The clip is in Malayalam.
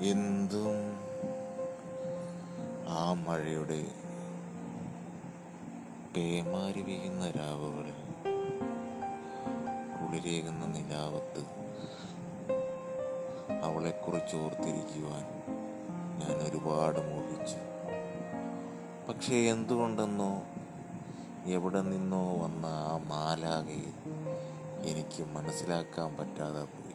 എന്തും ആ മഴയുടെ പേമാരി വീഴുന്ന രാവുകളിൽ കുളിരേകുന്ന നിലാവത്ത് അവളെക്കുറിച്ച് ഓർത്തിരിക്കുവാൻ ഞാൻ ഒരുപാട് മോഹിച്ചു. പക്ഷേ എന്തുകൊണ്ടെന്നോ എവിടെ നിന്നോ വന്ന ആ മാലാകയെ എനിക്ക് മനസ്സിലാക്കാൻ പറ്റാതെ പോയി.